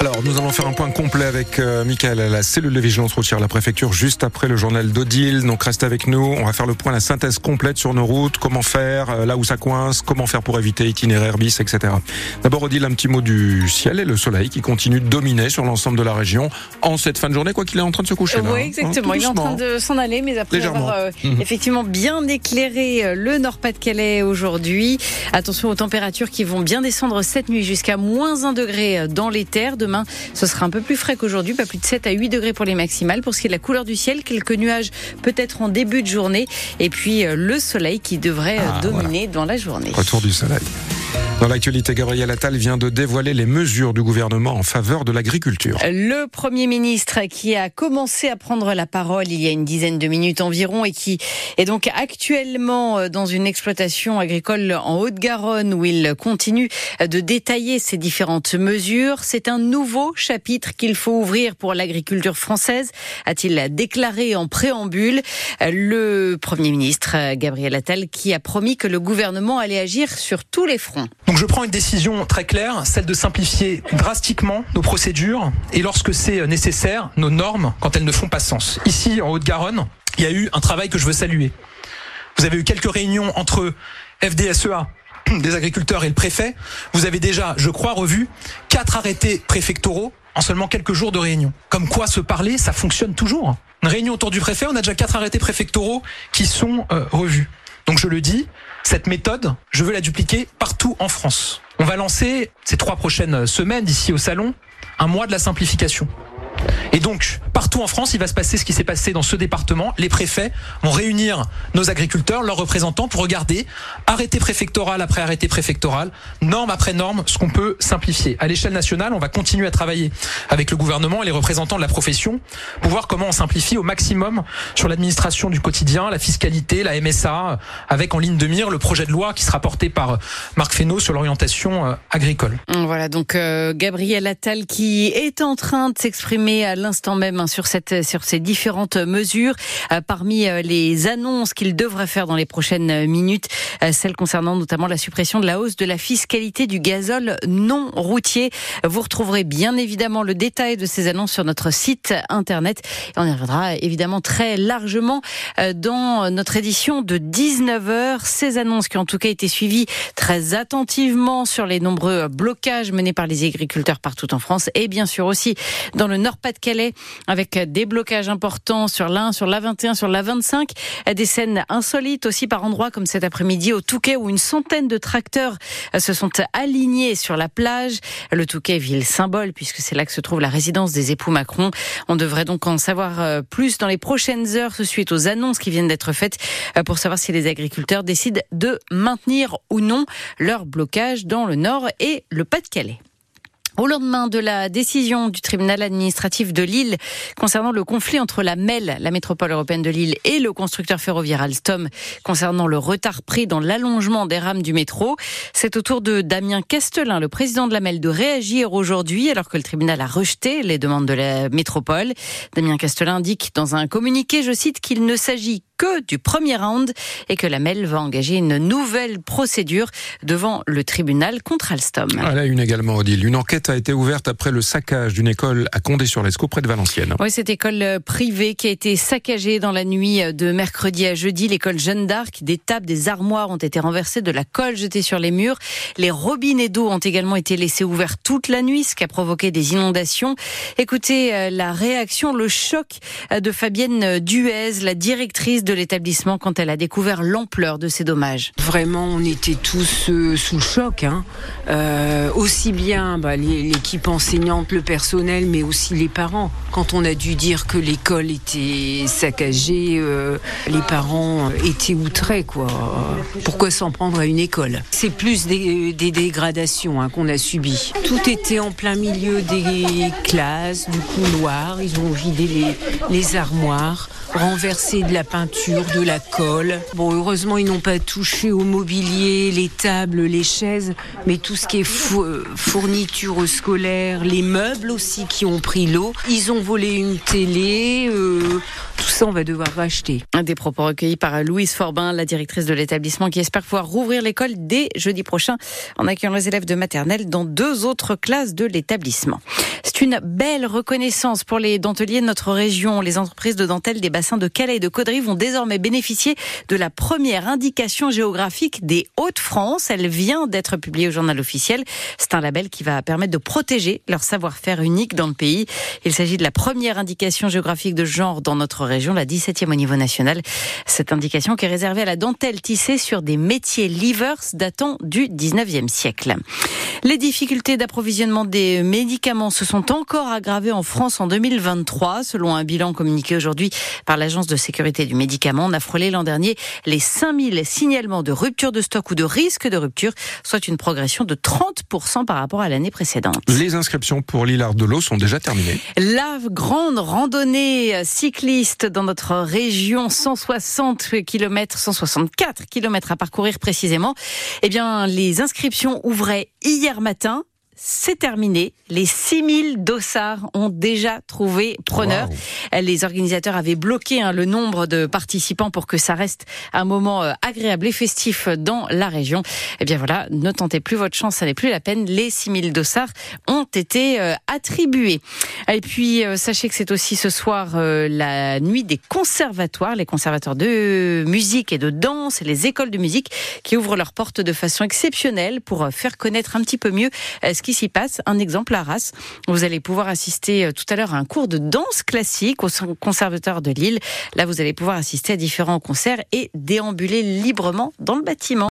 Alors, nous allons faire un point complet avec euh, Michael à la cellule de vigilance routière la préfecture juste après le journal d'Odile. Donc, restez avec nous. On va faire le point, la synthèse complète sur nos routes, comment faire, euh, là où ça coince, comment faire pour éviter itinéraire bis, etc. D'abord, Odile, un petit mot du ciel et le soleil qui continue de dominer sur l'ensemble de la région en cette fin de journée, quoi qu'il est en train de se coucher. Là, oui, hein. exactement. Hein, Il est en train de s'en aller, mais après Légèrement. avoir euh, Mhm. effectivement bien éclairé euh, le Nord-Pas-de-Calais aujourd'hui. Attention aux températures qui vont bien descendre cette nuit jusqu'à moins 1 degré dans les terres. Demain, ce sera un peu plus frais qu'aujourd'hui, pas plus de 7 à 8 degrés pour les maximales. Pour ce qui est de la couleur du ciel, quelques nuages peut-être en début de journée. Et puis euh, le soleil qui devrait euh, Ah, dominer dans la journée. Retour du soleil. Dans l'actualité, Gabriel Attal vient de dévoiler les mesures du gouvernement en faveur de l'agriculture. Le Premier ministre qui a commencé à prendre la parole il y a une dizaine de minutes environ et qui est donc actuellement euh, dans une exploitation agricole en Haute-Garonne où il continue de détailler ces différentes mesures. C'est un nouveau chapitre qu'il faut ouvrir pour l'agriculture française, a-t-il déclaré en préambule. Euh, Le Premier ministre euh, Gabriel Attal qui a promis que le gouvernement allait agir sur tous les fronts. Donc je prends une décision très claire, celle de simplifier drastiquement nos procédures et lorsque c'est nécessaire, nos normes quand elles ne font pas sens. Ici, en Haute-Garonne, il y a eu un travail que je veux saluer. Vous avez eu quelques réunions entre FDSEA, E des agriculteurs et le préfet. Vous avez déjà, je crois, revu quatre arrêtés préfectoraux en seulement quelques jours de réunion. Comme quoi se parler, ça fonctionne toujours. Une réunion autour du préfet, on a déjà quatre arrêtés préfectoraux qui sont euh, revus. Donc je le dis, cette méthode, je veux la dupliquer partout en France. On va lancer ces trois prochaines semaines d'ici au salon un mois de la simplification. Et donc, partout en France, il va se passer ce qui s'est passé dans ce département. Les préfets vont réunir nos agriculteurs, leurs représentants, pour regarder arrêté préfectoral après arrêté préfectoral, norme après norme, ce qu'on peut simplifier. À l'échelle nationale, on va continuer à travailler avec le gouvernement et les représentants de la profession pour voir comment on simplifie au maximum sur l'administration du quotidien, la fiscalité, la MSA, avec en ligne de mire le projet de loi qui sera porté par Marc Fesneau sur l'orientation euh, agricole. Voilà donc euh, Gabriel Attal qui est en train de s'exprimer à l'instant même sur cette sur ces différentes mesures. Euh, parmi euh, les annonces qu'il devrait faire dans les prochaines minutes, euh, celle concernant notamment la suppression de la hausse de la fiscalité du gazole non routier. Vous retrouverez bien évidemment le détail de ces annonces sur notre site internet et on y reviendra évidemment très largement dans notre édition de 19h. Ces annonces qui ont en tout cas été suivies très attentivement sur les nombreux blocages menés par les agriculteurs partout en France et bien sûr aussi dans le Nord-Pas-de-Calais des blocages importants sur l'A1, sur l'A21, sur l'A25, des scènes insolites aussi par endroits comme cet après-midi au Touquet où une centaine de tracteurs se sont alignés sur la plage. Le Touquet, ville symbole puisque c'est là que se trouve la résidence des époux Macron. On devrait donc en savoir euh, plus dans les prochaines heures suite aux annonces qui viennent d'être faites euh, pour savoir si les agriculteurs décident de maintenir ou non leur blocage dans le Nord et le Pas-de-Calais. Au lendemain de la décision du tribunal administratif de Lille concernant le conflit entre la MEL, la métropole européenne de Lille, et le constructeur ferroviaire Alstom concernant le retard pris dans l'allongement des rames du métro, c'est au tour de Damien Castelin, le président de la MEL, de réagir aujourd'hui alors que le tribunal a rejeté les demandes de la métropole. Damien Castelin indique dans un communiqué, je cite, qu'il ne s'agit que du premier round et que la MEL va engager une nouvelle procédure devant le tribunal contre Alstom. À la une également, Odile. Une enquête a été ouverte après le saccage d'une école à Condé-sur-Lescaut, près de Valenciennes. Oui, cette école privée qui a été saccagée dans la nuit de mercredi à jeudi, l'école Jeanne d'Arc, des tables, des armoires ont été renversées, de la colle jetée sur les murs. Les robinets d'eau ont également été laissés ouverts toute la nuit, ce qui a provoqué des inondations. Écoutez euh, la réaction, le choc de Fabienne Duez, la directrice de l'établissement, quand elle a découvert l'ampleur de ces dommages. Vraiment, on était tous euh, sous choc, hein. Euh, aussi bien bah, l'équipe enseignante, le personnel, mais aussi les parents. Quand on a dû dire que l'école était saccagée, euh, les parents étaient outrés, quoi. Pourquoi s'en prendre à une école? C'est plus des, dégradations hein, qu'on a subies. Tout était en plein milieu des classes, du couloir. Ils ont vidé les armoires, renversé de la peinture de la colle. Bon, heureusement, ils n'ont pas touché au mobilier, les tables, les chaises, mais tout ce qui est fourniture scolaire, les meubles aussi qui ont pris l'eau. Ils ont volé une télé. Euh, tout ça, on va devoir racheter. Des propos recueillis par Louise Forbin, la directrice de l'établissement, qui espère pouvoir rouvrir l'école dès jeudi prochain en accueillant les élèves de maternelle dans deux autres classes de l'établissement. C'est une belle reconnaissance pour les denteliers de notre région. Les entreprises de dentelle des bassins de Calais et de Caudry vont désormais bénéficier de la première indication géographique des Hauts-de-France. Elle vient d'être publiée au journal officiel. C'est un label qui va permettre de protéger leur savoir-faire unique dans le pays. Il s'agit de la première indication géographique de genre dans notre région, la 17e au niveau national. Cette indication qui est réservée à la dentelle tissée sur des métiers livers datant du 19e siècle. Les difficultés d'approvisionnement des médicaments se sont encore aggravées en France en 2023, selon un bilan communiqué aujourd'hui par l'Agence de sécurité du médicament. On a frôlé l'an dernier les 5000 signalements de rupture de stock ou de risque de rupture, soit une progression de 30% par rapport à l'année précédente. Les inscriptions pour l'Hilar de l'eau sont déjà terminées. La grande randonnée cycliste dans notre région, 160 km, 164 km à parcourir précisément. Eh bien, les inscriptions ouvraient hier matin c'est terminé. Les 6000 dossards ont déjà trouvé preneur. Les organisateurs avaient bloqué hein, le nombre de participants pour que ça reste un moment euh, agréable et festif dans la région. Eh bien voilà, ne tentez plus votre chance, ça n'est plus la peine. Les 6000 dossards ont été euh, attribués. Et puis, euh, sachez que c'est aussi ce soir la nuit des conservatoires, les conservatoires de musique et de danse et les écoles de musique qui ouvrent leurs portes de façon exceptionnelle pour faire connaître un petit peu mieux ce qui s'y passe. Un exemple à Arras. Vous allez pouvoir assister euh, tout à l'heure à un cours de danse classique au Conservatoire de Lille. Là, vous allez pouvoir assister à différents concerts et déambuler librement dans le bâtiment.